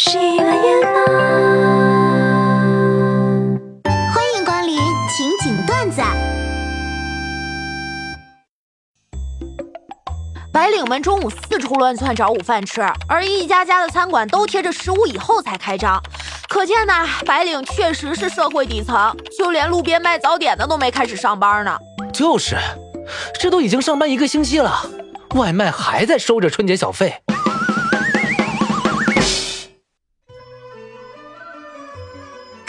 喜马拉雅，欢迎光临情景段子。白领们中午四处乱窜找午饭吃，而一家家的餐馆都贴着十五以后才开张，可见呐，白领确实是社会底层，就连路边卖早点的都没开始上班呢。就是，这都已经上班一个星期了，外卖还在收着春节小费。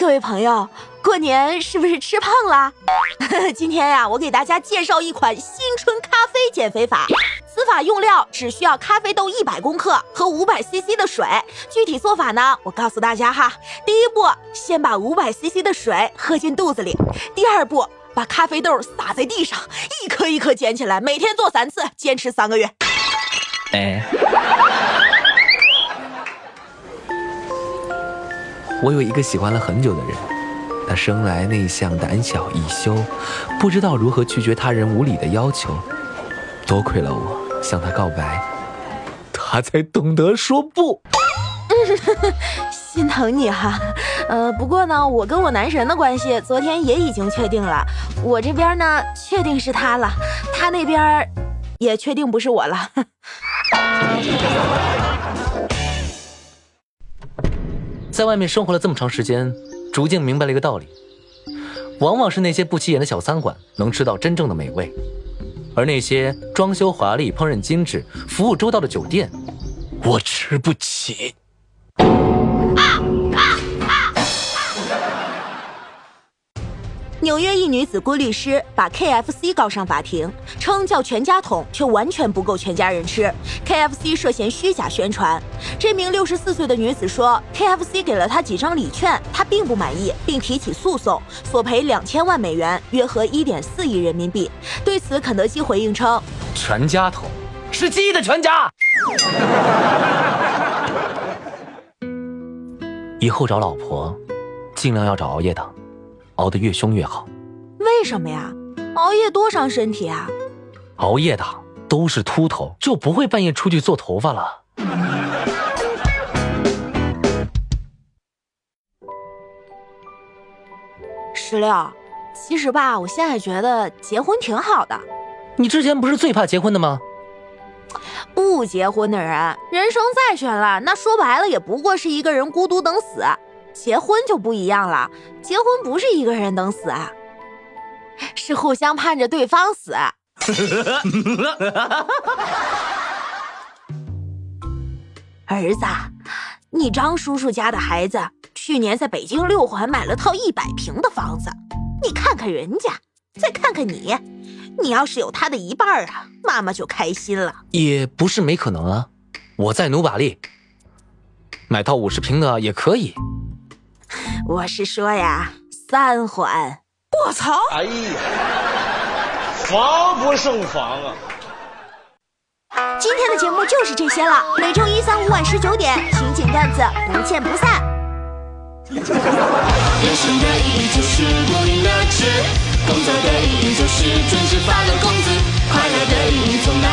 各位朋友，过年是不是吃胖了？今天呀，我给大家介绍一款新春咖啡减肥法。此法用料只需要咖啡豆一百克和五百 CC 的水。具体做法呢，我告诉大家哈。第一步，先把五百 CC 的水喝进肚子里。第二步，把咖啡豆撒在地上，一颗一颗捡起来，每天做三次，坚持三个月。哎。我有一个喜欢了很久的人，他生来内向、胆小、易羞，不知道如何拒绝他人无理的要求。多亏了我向他告白，他才懂得说不。心疼你哈，呃，不过呢，我跟我男神的关系昨天也已经确定了，我这边呢确定是他了，他那边也确定不是我了。在外面生活了这么长时间，逐渐明白了一个道理：往往是那些不起眼的小餐馆能吃到真正的美味，而那些装修华丽、烹饪精致、服务周到的酒店，我吃不起。纽约一女子郭律师把 KFC 告上法庭，称叫全家桶却完全不够全家人吃，KFC 涉嫌虚假宣传。这名六十四岁的女子说，KFC 给了她几张礼券，她并不满意，并提起诉讼，索赔两千万美元，约合一点四亿人民币。对此，肯德基回应称，全家桶是鸡的全家。以后找老婆，尽量要找熬夜党。熬得越凶越好，为什么呀？熬夜多伤身体啊！熬夜的都是秃头，就不会半夜出去做头发了。石榴，其实吧，我现在觉得结婚挺好的。你之前不是最怕结婚的吗？不结婚的人，人生再绚烂，那说白了也不过是一个人孤独等死。结婚就不一样了，结婚不是一个人等死，是互相盼着对方死。儿子，你张叔叔家的孩子去年在北京六环买了套一百平的房子，你看看人家，再看看你，你要是有他的一半啊，妈妈就开心了。也不是没可能啊，我再努把力，买套五十平的也可以。我是说呀，三环。我操！哎呀，防不胜防啊！今天的节目就是这些了。每周一、三、五晚十九点，情景段子不见不散。人生的意义就是不赢的吃，工作的意义就是准时发了工资，快乐的意义从哪？